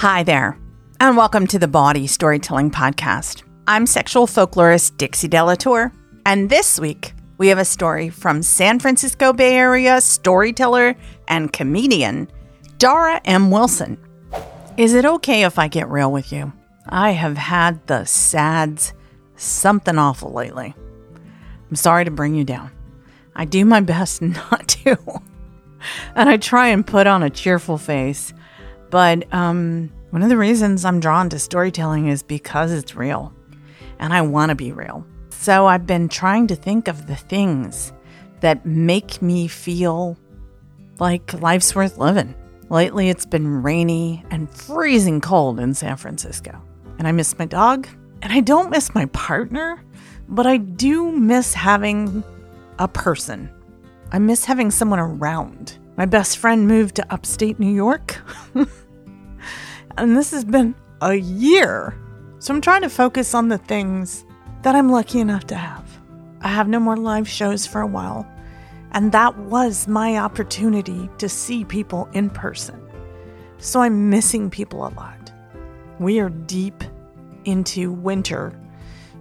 Hi there, and welcome to the Bawdy Storytelling Podcast. I'm sexual folklorist Dixie De La Tour, and this week we have a story from San Francisco Bay Area storyteller and comedian Dara M. Wilson. Is it okay if I get real with you? I have had the sads something awful lately. I'm sorry to bring you down. I do my best not to. and I try and put on a cheerful face. But um, one of the reasons I'm drawn to storytelling is because it's real. And I want to be real. So I've been trying to think of the things that make me feel like life's worth living. Lately, it's been rainy and freezing cold in San Francisco. And I miss my dog. And I don't miss my partner, but I do miss having a person. I miss having someone around. My best friend moved to upstate New York. and this has been a year. So I'm trying to focus on the things that I'm lucky enough to have. I have no more live shows for a while. And that was my opportunity to see people in person. So I'm missing people a lot. We are deep into winter.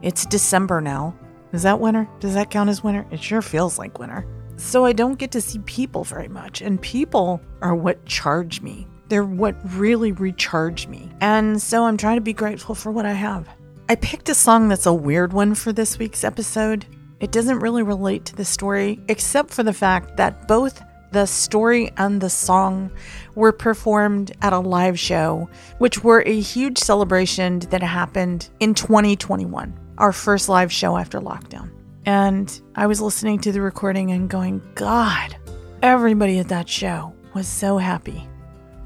It's December now. Is that winter? Does that count as winter? It sure feels like winter. So I don't get to see people very much. And people are what charge me. They're what really recharge me. And so I'm trying to be grateful for what I have. I picked a song that's a weird one for this week's episode. It doesn't really relate to the story, except for the fact that both the story and the song were performed at a live show, which were a huge celebration that happened in 2021, our first live show after lockdown. And I was listening to the recording and going, God, everybody at that show was so happy.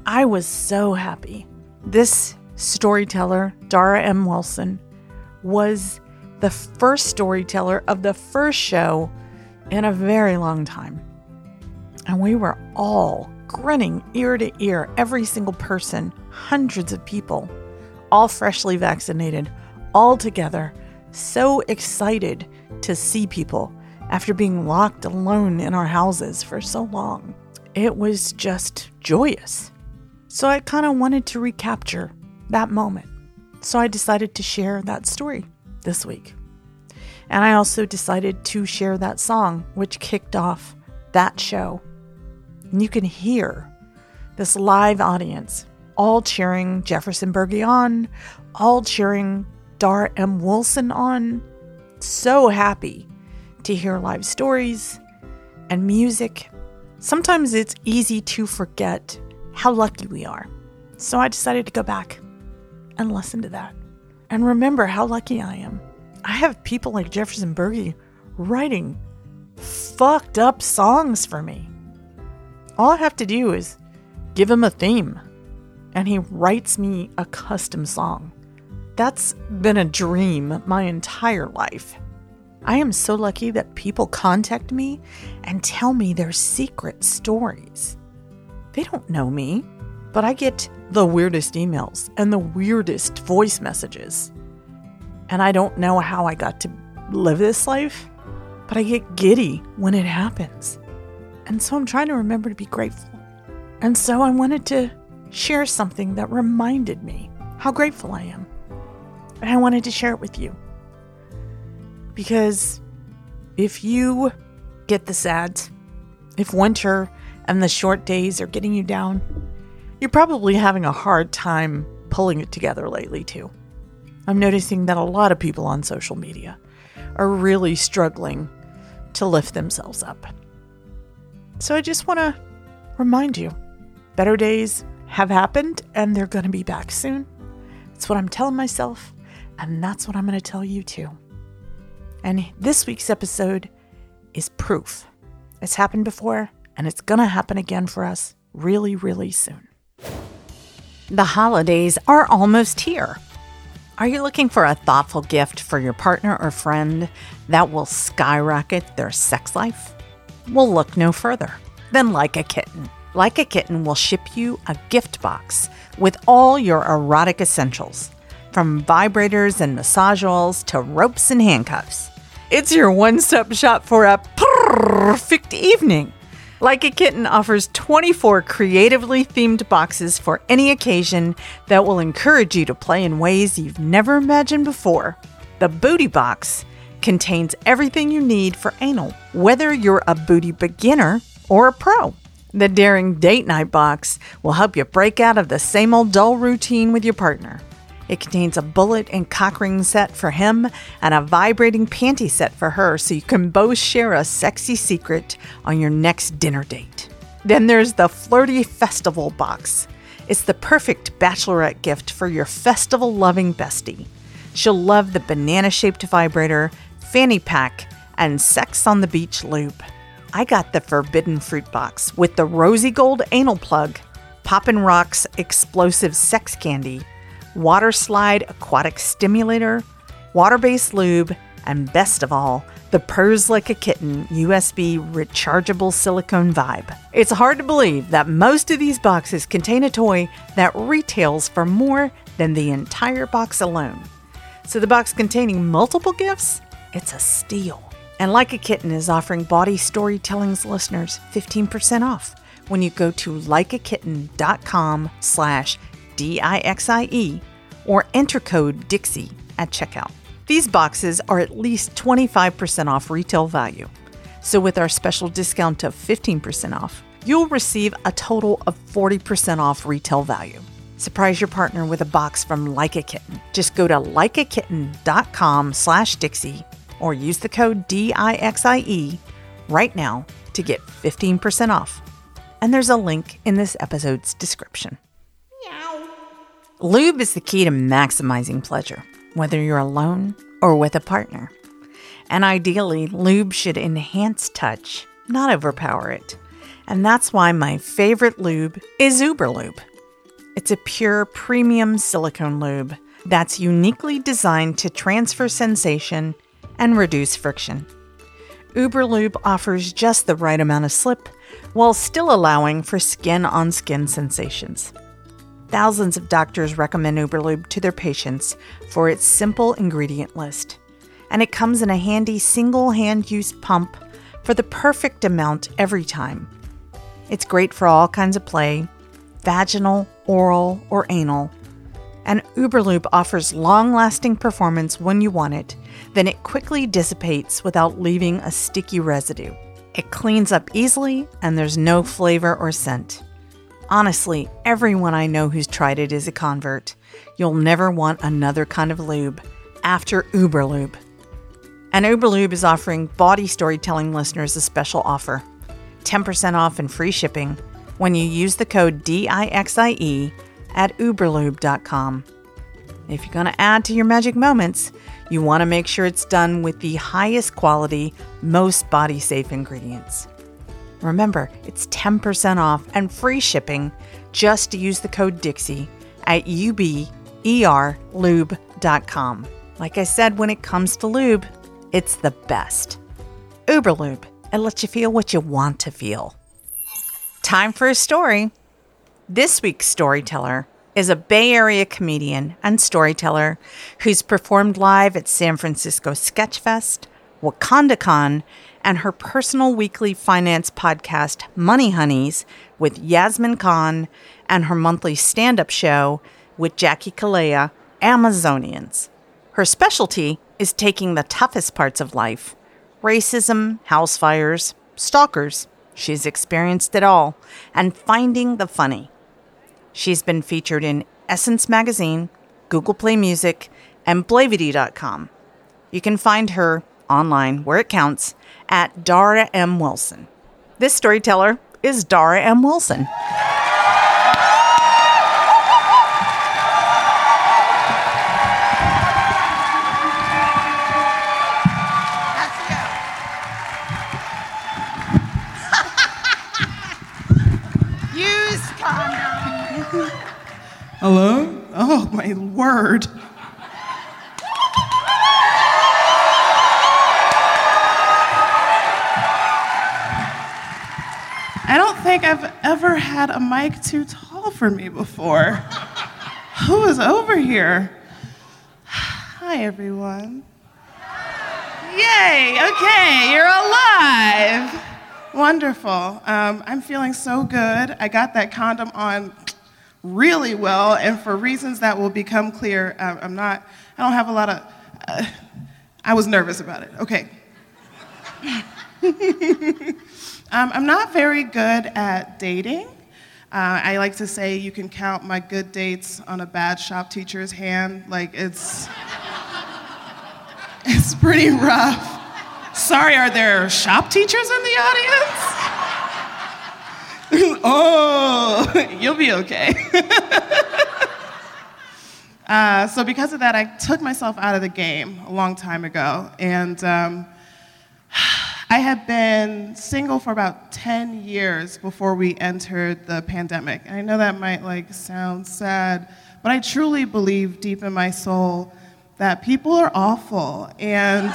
I was so happy. This storyteller, Dara M. Wilson, was the first storyteller of the first show in a very long time. And we were all grinning ear to ear, every single person, hundreds of people, all freshly vaccinated, all together, so excited to see people after being locked alone in our houses for so long. It was just joyous. So I kind of wanted to recapture that moment. So I decided to share that story this week. And I also decided to share that song, which kicked off that show. And you can hear this live audience all cheering Jefferson Berge on, all cheering Dara M. Wilson on. So happy to hear live stories and music. Sometimes it's easy to forget how lucky we are. So I decided to go back and listen to that and remember how lucky I am. I have people like Jefferson Berge writing fucked up songs for me. All I have to do is give him a theme, and he writes me a custom song. That's been a dream my entire life. I am so lucky that people contact me and tell me their secret stories. They don't know me, but I get the weirdest emails and the weirdest voice messages. And I don't know how I got to live this life, but I get giddy when it happens. And so I'm trying to remember to be grateful. And so I wanted to share something that reminded me how grateful I am. And I wanted to share it with you. Because if you get the sads, if winter and the short days are getting you down, you're probably having a hard time pulling it together lately, too. I'm noticing that a lot of people on social media are really struggling to lift themselves up. So I just want to remind you better days have happened and they're going to be back soon. It's what I'm telling myself, and that's what I'm going to tell you too. And this week's episode is proof. It's happened before, and it's going to happen again for us really, really soon. The holidays are almost here. Are you looking for a thoughtful gift for your partner or friend that will skyrocket their sex life? Well, look no further than Like a Kitten. Like a Kitten will ship you a gift box with all your erotic essentials, from vibrators and massage oils to ropes and handcuffs. It's your one stop shop for a perfect evening. Like a Kitten offers 24 creatively themed boxes for any occasion that will encourage you to play in ways you've never imagined before. The Booty Box contains everything you need for anal, whether you're a booty beginner or a pro. The Daring Date Night Box will help you break out of the same old dull routine with your partner. It contains a bullet and cock ring set for him and a vibrating panty set for her so you can both share a sexy secret on your next dinner date. Then there's the Flirty Festival box. It's the perfect bachelorette gift for your festival loving bestie. She'll love the banana shaped vibrator, fanny pack, and sex on the beach lube. I got the Forbidden Fruit box with the rosy gold anal plug, Poppin' Rocks explosive sex candy, water slide aquatic stimulator, water based lube, and best of all, the Purrs Like a Kitten USB rechargeable silicone vibe. It's hard to believe that most of these boxes contain a toy that retails for more than the entire box alone. So the box containing multiple gifts, it's a steal. And Like a Kitten is offering Bawdy Storytelling's listeners 15% off when you go to likeakitten.com slash D-I-X-I-E or enter code DIXIE at checkout. These boxes are at least 25% off retail value. So with our special discount of 15% off, you'll receive a total of 40% off retail value. Surprise your partner with a box from Like a Kitten. Just go to likeakitten.com slash Dixie or use the code DIXIE right now to get 15% off. And there's a link in this episode's description. Lube is the key to maximizing pleasure, whether you're alone or with a partner. And ideally, lube should enhance touch, not overpower it. And that's why my favorite lube is Uber Lube. It's a pure premium silicone lube that's uniquely designed to transfer sensation and reduce friction. Uber Lube offers just the right amount of slip while still allowing for skin on skin sensations. Thousands of doctors recommend Uberlube to their patients for its simple ingredient list. And it comes in a handy single hand use pump for the perfect amount every time. It's great for all kinds of play vaginal, oral, or anal. And Uberlube offers long lasting performance when you want it, then it quickly dissipates without leaving a sticky residue. It cleans up easily, and there's no flavor or scent. Honestly, everyone I know who's tried it is a convert. You'll never want another kind of lube after Uberlube. And Uberlube is offering Bawdy Storytelling listeners a special offer 10% off and free shipping when you use the code DIXIE at uberlube.com. If you're going to add to your magic moments, you want to make sure it's done with the highest quality, most body safe ingredients. Remember, it's 10% off and free shipping just use the code Dixie at uberlube.com. Like I said, when it comes to lube, it's the best. Uberlube, it lets you feel what you want to feel. Time for a story. This week's storyteller is a Bay Area comedian and storyteller who's performed live at San Francisco Sketchfest, WakandaCon, and her personal weekly finance podcast, Money Honeys, with Yasmin Khan, and her monthly stand up show with Jackie Kalea, Amazonians. Her specialty is taking the toughest parts of life racism, house fires, stalkers, She's experienced it all and finding the funny. She's been featured in Essence Magazine, Google Play Music, and Blavity.com. You can find her online where it counts at Dara M. Wilson. This storyteller is Dara M. Wilson. Use condom. Hello? Oh, my word. Think I've ever had a mic too tall for me before. Who is over here? Hi, everyone. Yay, okay, you're alive. Wonderful. Um, I'm feeling so good. I got that condom on really well, and for reasons that will become clear, um, I'm not, I don't have a lot of, uh, I was nervous about it. Okay. um, I'm not very good at dating. Uh, I like to say you can count my good dates on a bad shop teacher's hand. Like, it's. It's pretty rough. Sorry, are there shop teachers in the audience? oh, you'll be okay. uh, so, because of that, I took myself out of the game a long time ago. And um, I had been single for about 10 years before we entered the pandemic. And I know that might like sound sad, but I truly believe deep in my soul that people are awful. And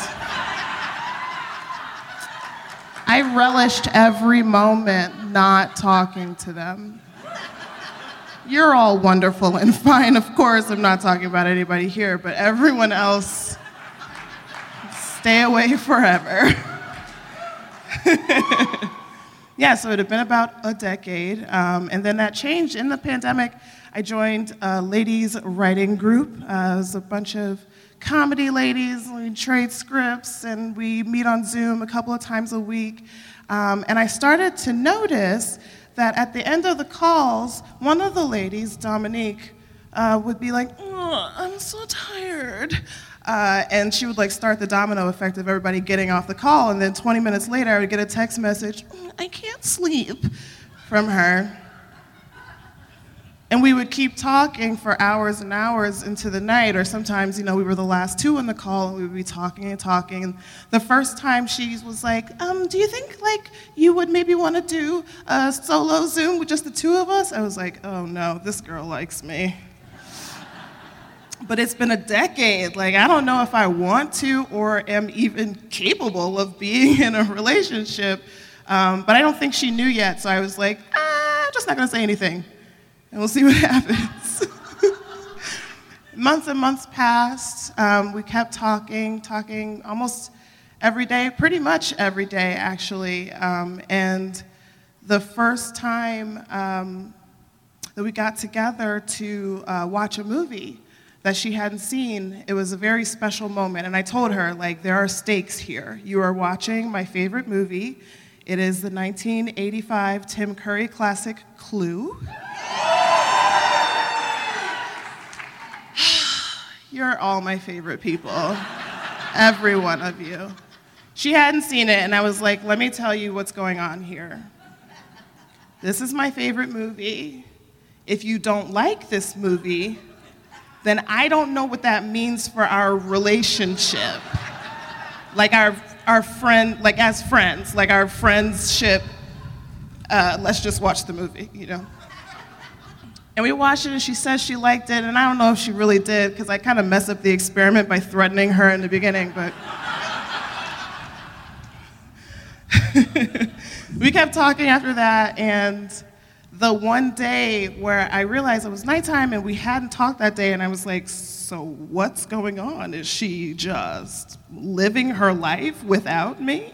I relished every moment not talking to them. You're all wonderful and fine. Of course, I'm not talking about anybody here, but everyone else, stay away forever. yeah, so it had been about a decade. Um, and then that changed in the pandemic. I joined a ladies' writing group. Uh, it was a bunch of comedy ladies. We trade scripts and we meet on Zoom a couple of times a week. Um, and I started to notice that at the end of the calls, one of the ladies, Dominique, uh, would be like, oh, I'm so tired. Uh, and she would like start the domino effect of everybody getting off the call. And then 20 minutes later, I would get a text message, "Mm, I can't sleep from her. And we would keep talking for hours and hours into the night, or sometimes, you know, we were the last two on the call, and we would be talking and talking. And the first time she was like, um, "Do you think like you would maybe want to do a solo Zoom with just the two of us?" I was like, "Oh no, this girl likes me." But it's been a decade. Like I don't know if I want to or am even capable of being in a relationship. Um, but I don't think she knew yet, so I was like, ah, I'm just not gonna say anything and we'll see what happens. months and months passed. Um, we kept talking, talking almost every day, pretty much every day, actually. Um, and the first time um, that we got together to uh, watch a movie that she hadn't seen, it was a very special moment. And I told her, like, there are stakes here. You are watching my favorite movie. It is the 1985 Tim Curry classic Clue. You're all my favorite people. Every one of you. She hadn't seen it, and I was like, let me tell you what's going on here. This is my favorite movie. If you don't like this movie, then I don't know what that means for our relationship. Like our, our friend, like as friends, like our friendship. Uh, let's just watch the movie, you know? And we watched it, and she says she liked it, and I don't know if she really did, because I kind of messed up the experiment by threatening her in the beginning, but. we kept talking after that, and the one day where I realized it was nighttime and we hadn't talked that day, and I was like, so what's going on? Is she just living her life without me?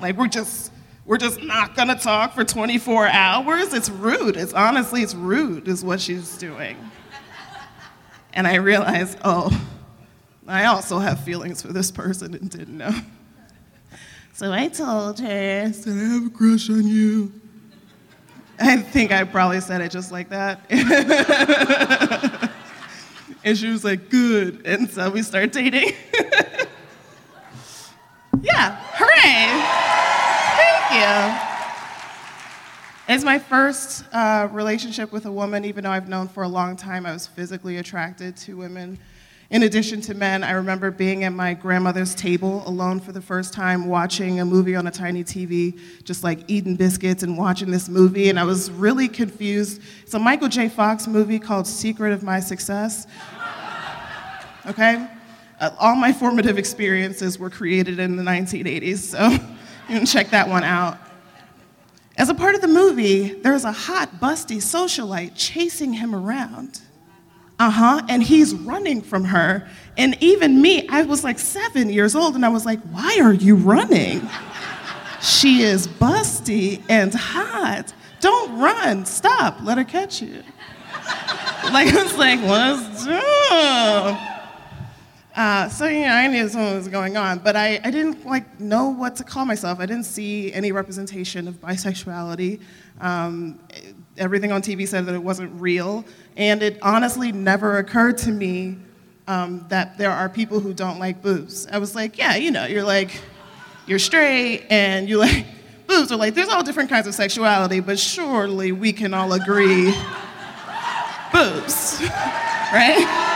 Like, we're just we're just not gonna talk for 24 hours. It's rude. It's honestly, it's rude, is what she's doing. And I realized, oh, I also have feelings for this person and didn't know. So I told her, I said, I have a crush on you. I think I probably said it just like that. and she was like, good. And so we start dating. yeah, hooray. Thank you. It's my first uh, relationship with a woman, even though I've known for a long time I was physically attracted to women. In addition to men, I remember being at my grandmother's table alone for the first time, watching a movie on a tiny TV, just like eating biscuits and watching this movie, and I was really confused. It's a Michael J. Fox movie called Secret of My Success. Okay? Uh, all my formative experiences were created in the 1980s, so you can check that one out. As a part of the movie, there's a hot, busty socialite chasing him around. Uh huh. And he's running from her. And even me, I was like seven years old, and I was like, why are you running? she is busty and hot. Don't run. Stop. Let her catch you. like, I was like, what's up? Uh, so know, I knew something was going on, but I, I didn't like know what to call myself. I didn't see any representation of bisexuality. Um, everything on TV said that it wasn't real, and it honestly never occurred to me um, that there are people who don't like boobs. I was like, yeah, you know, you're like, you're straight, and you like boobs. Are like, there's all different kinds of sexuality, but surely we can all agree, boobs, right?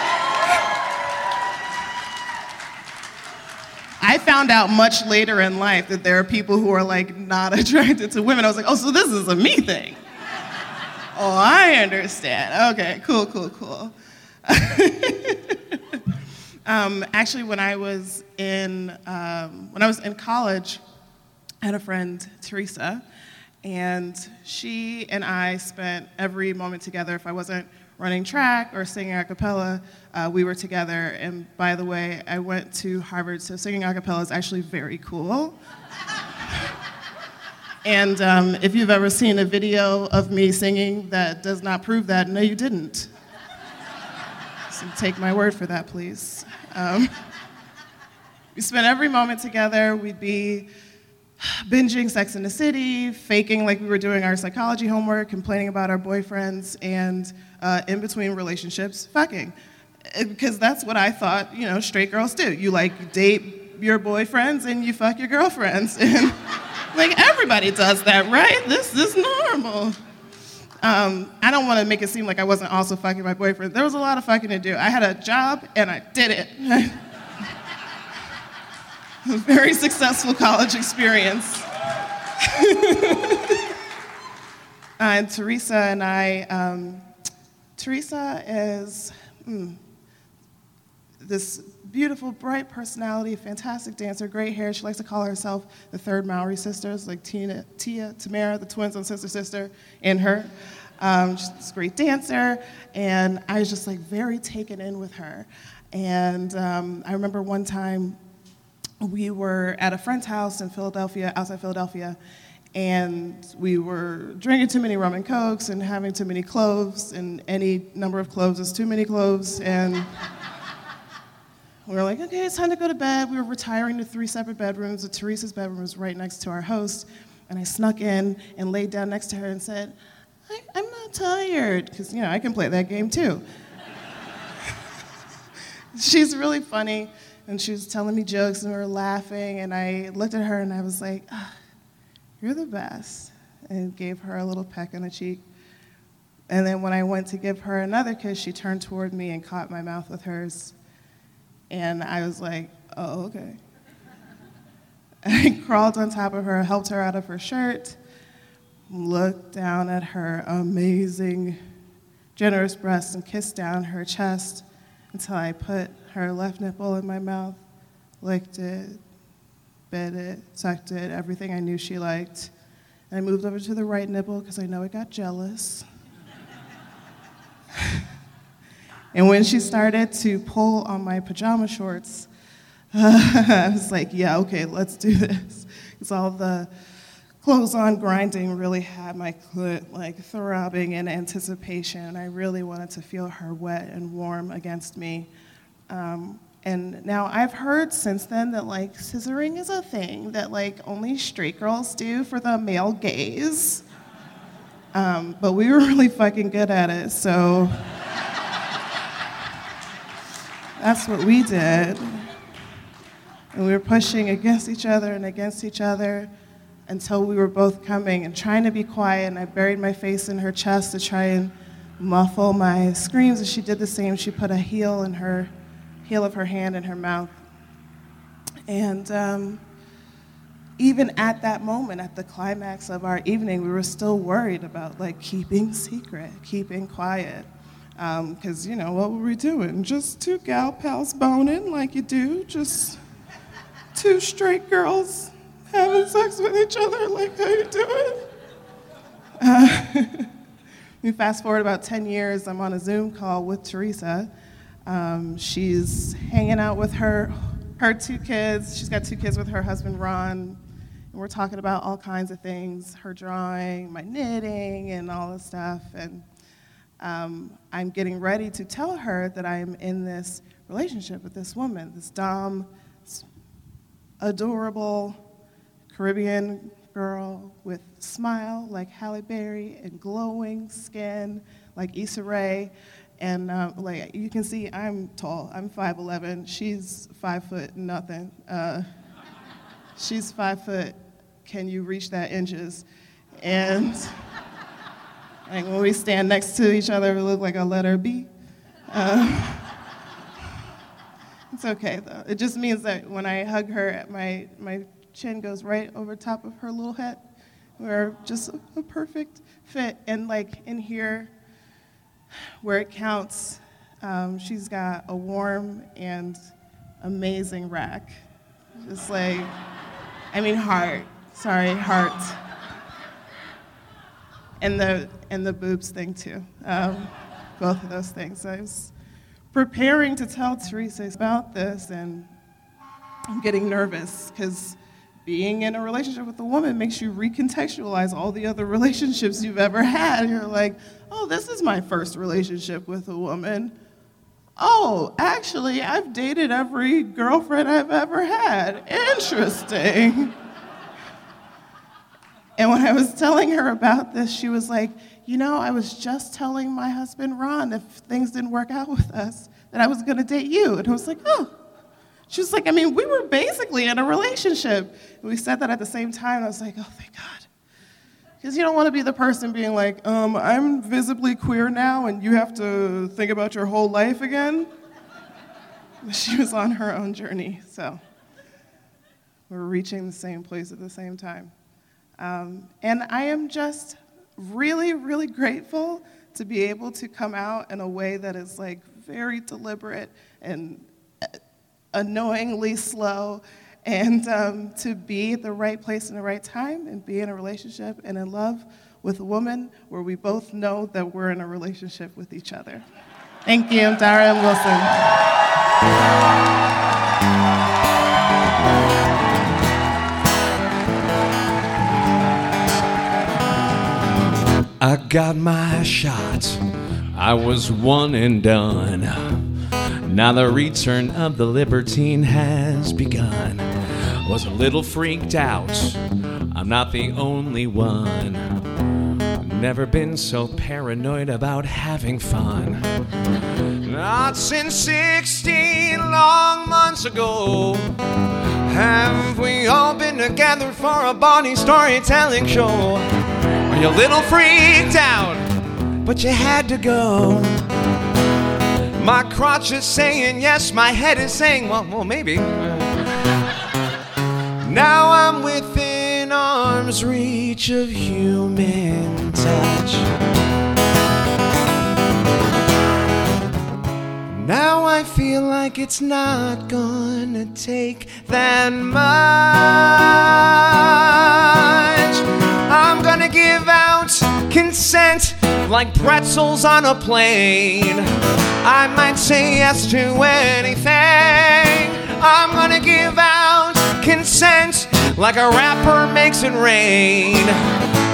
I found out much later in life that there are people who are like not attracted to women. I was like, oh, so this is a me thing. Oh, I understand. Okay, cool, cool, cool. um, actually, when I was in um, when I was in college, I had a friend, Teresa, and she and I spent every moment together. If I wasn't running track or singing a cappella, uh, we were together. And by the way, I went to Harvard, so singing a cappella is actually very cool. and um, if you've ever seen a video of me singing that does not prove that, no, you didn't. So take my word for that, please. Um, we spent every moment together. We'd be binging Sex in the City, faking like we were doing our psychology homework, complaining about our boyfriends, and uh, in between relationships, fucking. Because uh, that's what I thought, you know, straight girls do. You like date your boyfriends and you fuck your girlfriends. And like everybody does that, right? This is normal. Um, I don't want to make it seem like I wasn't also fucking my boyfriend. There was a lot of fucking to do. I had a job and I did it. a very successful college experience. uh, and Teresa and I, um, Teresa is mm, this beautiful, bright personality, fantastic dancer, great hair. She likes to call herself the third Mowry sisters, like Tina, Tia, Tamera, the twins on Sister Sister, and her. Um, she's this great dancer, and I was just like very taken in with her. And um, I remember one time we were at a friend's house in Philadelphia, outside Philadelphia, and we were drinking too many rum and cokes and having too many cloves, and any number of cloves is too many cloves, and we were like, okay, it's time to go to bed. We were retiring to three separate bedrooms. The Teresa's bedroom was right next to our host, and I snuck in and laid down next to her and said, I, am not tired, because you know I can play that game too. She's really funny and she was telling me jokes and we were laughing and i looked at her and i was like oh, you're the best and gave her a little peck on the cheek and then when i went to give her another kiss she turned toward me and caught my mouth with hers and i was like oh okay i crawled on top of her helped her out of her shirt looked down at her amazing generous breasts and kissed down her chest until i put her left nipple in my mouth, licked it, bit it, sucked it, everything I knew she liked. And I moved over to the right nipple because I know it got jealous. and when she started to pull on my pajama shorts, uh, I was like, yeah, okay, let's do this. Because all the clothes on grinding really had my clit like throbbing in anticipation. I really wanted to feel her wet and warm against me. Um, And now I've heard since then that like scissoring is a thing that like only straight girls do for the male gaze. Um, but we were really fucking good at it, so that's what we did. And we were pushing against each other and against each other until we were both coming and trying to be quiet. And I buried my face in her chest to try and muffle my screams. And she did the same. She put a heel in her heel of her hand in her mouth. And um, even at that moment, at the climax of our evening, we were still worried about like keeping secret, keeping quiet. Because, um, you know, what were we doing? Just two gal pals boning like you do, just two straight girls having sex with each other like how you doing? Uh, we fast forward about 10 years, I'm on a Zoom call with Teresa. Um, she's hanging out with her, her two kids. She's got two kids with her husband, Ron. And we're talking about all kinds of things her drawing, my knitting, and all this stuff. And um, I'm getting ready to tell her that I am in this relationship with this woman, this Dom, adorable Caribbean girl with smile like Halle Berry and glowing skin like Issa Rae. And uh, like you can see, I'm tall. I'm 5'11". She's five foot nothing. Uh, she's five foot. Can you reach that inches? And like when we stand next to each other, we look like a letter B. Uh, it's okay though. It just means that when I hug her, my my chin goes right over top of her little head. We're just a, a perfect fit. And like in here, where it counts, um, she's got a warm and amazing rack. Just like, I mean, heart. Sorry, heart. And the and the boobs thing too. Um, both of those things. I was preparing to tell Teresa about this, and I'm getting nervous because being in a relationship with a woman makes you recontextualize all the other relationships you've ever had. You're like, oh, this is my first relationship with a woman. Oh, actually, I've dated every girlfriend I've ever had. Interesting. And when I was telling her about this, she was like, you know, I was just telling my husband Ron if things didn't work out with us that I was going to date you. And I was like, oh, she was like, I mean, we were basically in a relationship. And we said that at the same time. I was like, oh, thank God. Because you don't want to be the person being like, um, I'm visibly queer now and you have to think about your whole life again. She was on her own journey, so we're reaching the same place at the same time. Um, and I am just really, really grateful to be able to come out in a way that is like very deliberate and annoyingly slow, and um, to be at the right place in the right time and be in a relationship and in love with a woman where we both know that we're in a relationship with each other. Thank you, Dara Wilson. I got my shot. I was one and done. Now the return of the libertine has begun. Was a little freaked out. I'm not the only one. Never been so paranoid about having fun. Not since 16 long months ago. Have we all been together for a bawdy storytelling show? Were you a little freaked out, but you had to go? My crotch is saying yes, my head is saying, well, well, maybe. Now I'm within arm's reach of human touch. Now I feel like it's not gonna take that much. I'm gonna give out consent like pretzels on a plane. I might say yes to anything. I'm gonna give out consent like a rapper makes it rain.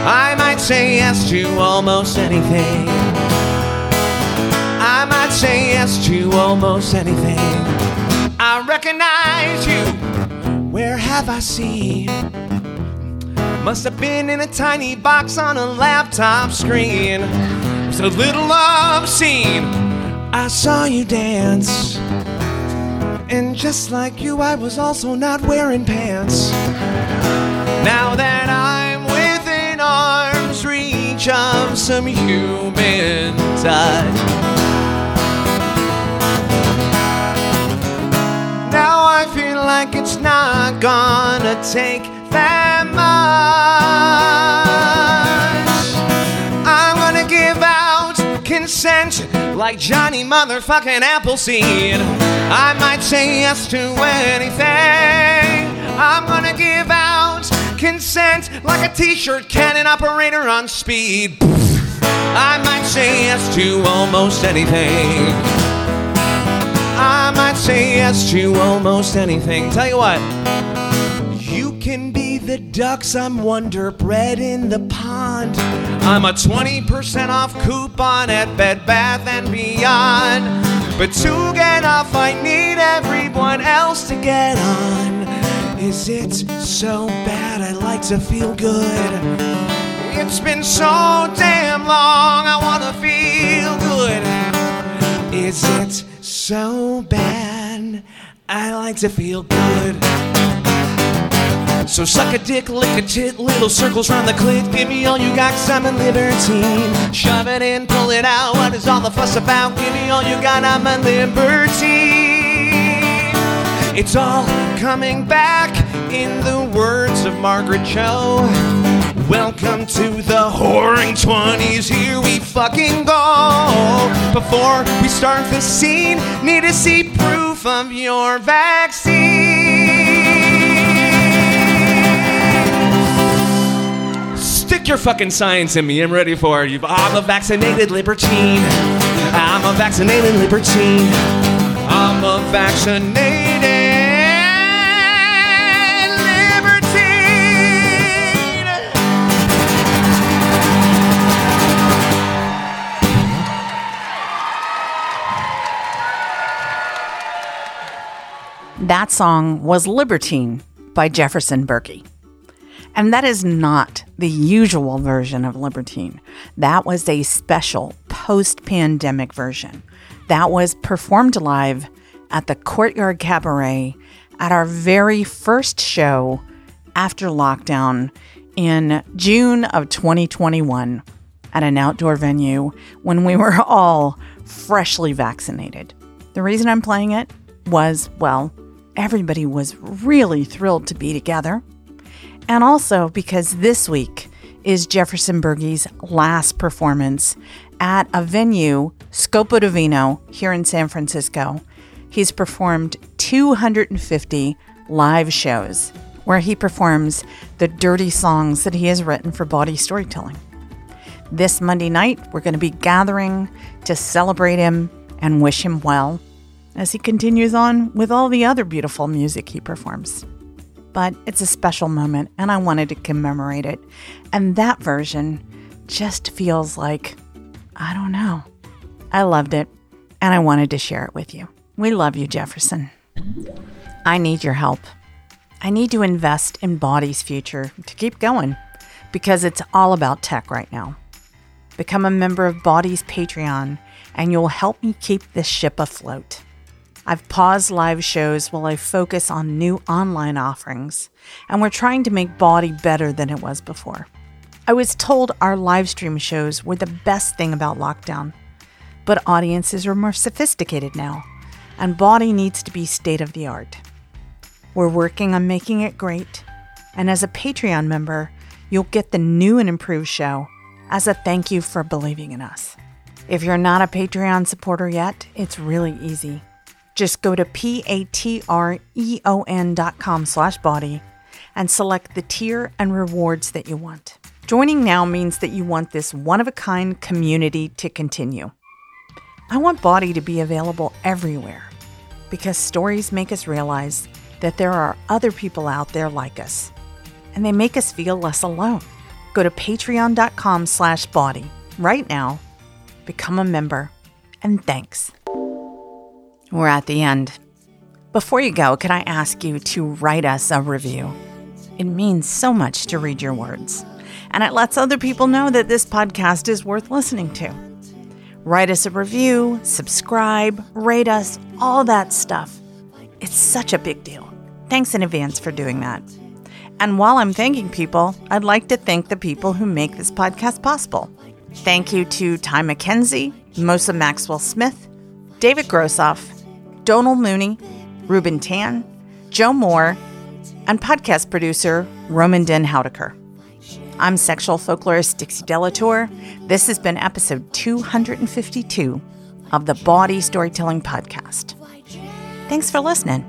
I might say yes to almost anything. Say yes to almost anything. I recognize you. Where have I seen? Must have been in a tiny box on a laptop screen. It was a little love scene. I saw you dance. And just like you, I was also not wearing pants. Now that I'm within arm's reach of some human touch. Like it's not gonna take that much. I'm gonna give out consent like Johnny motherfucking Appleseed. I might say yes to anything. I'm gonna give out consent like a t-shirt cannon operator on speed. I might say yes to almost anything. I might say yes to almost anything. Tell you what, you can be the ducks, I'm Wonder Bread in the pond. I'm a 20% off coupon at Bed Bath and Beyond. But to get off, I need everyone else to get on. Is it so bad? I like to feel good. It's been so damn long, I wanna feel good. Is it so bad? I like to feel good. So suck a dick, lick a tit, little circles round the clit. Give me all you got, cause I'm a libertine. Shove it in, pull it out. What is all the fuss about? Give me all you got, I'm a libertine. It's all coming back in the words of Margaret Cho. Welcome to the whoring 20s, here we fucking go. Before we start the scene, need to see proof of your vaccine. Stick your fucking science in me, I'm ready for you. I'm a vaccinated libertine. I'm a vaccinated libertine. I'm a vaccinated That song was Libertine by Jefferson Berkey. And that is not the usual version of Libertine. That was a special post pandemic version. That was performed live at the Courtyard Cabaret at our very first show after lockdown in June of 2021 at an outdoor venue when we were all freshly vaccinated. The reason I'm playing it was, well, everybody was really thrilled to be together. And also because this week is Jefferson Bergey's last performance at a venue, Scopo Divino, here in San Francisco. He's performed 250 live shows where he performs the dirty songs that he has written for bawdy storytelling. This Monday night, we're going to be gathering to celebrate him and wish him well as he continues on with all the other beautiful music he performs. But it's a special moment, and I wanted to commemorate it. And that version just feels like, I don't know. I loved it, and I wanted to share it with you. We love you, Jefferson. I need your help. I need to invest in Bawdy's future to keep going because it's all about tech right now. Become a member of Bawdy's Patreon, and you'll help me keep this ship afloat. I've paused live shows while I focus on new online offerings, and we're trying to make Bawdy better than it was before. I was told our live stream shows were the best thing about lockdown, but audiences are more sophisticated now, and Bawdy needs to be state of the art. We're working on making it great, and as a Patreon member, you'll get the new and improved show as a thank you for believing in us. If you're not a Patreon supporter yet, it's really easy. Just go to p-a-t-r-e-o-n dot com slash body and select the tier and rewards that you want. Joining now means that you want this one-of-a-kind community to continue. I want Bawdy to be available everywhere because stories make us realize that there are other people out there like us, and they make us feel less alone. Go to patreon.com slash body right now, become a member, and thanks. We're at the end. Before you go, can I ask you to write us a review? It means so much to read your words, and it lets other people know that this podcast is worth listening to. Write us a review, subscribe, rate us, all that stuff. It's such a big deal. Thanks in advance for doing that. And while I'm thanking people, I'd like to thank the people who make this podcast possible. Thank you to Ty McKenzie, Mosa Maxwell Smith, David Grossoff, Donald Mooney, Ruben Tan, Joe Moore, and podcast producer Roman Den Houdeker. I'm sexual folklorist Dixie De La Tour. This has been episode 252 of the Bawdy Storytelling Podcast. Thanks for listening.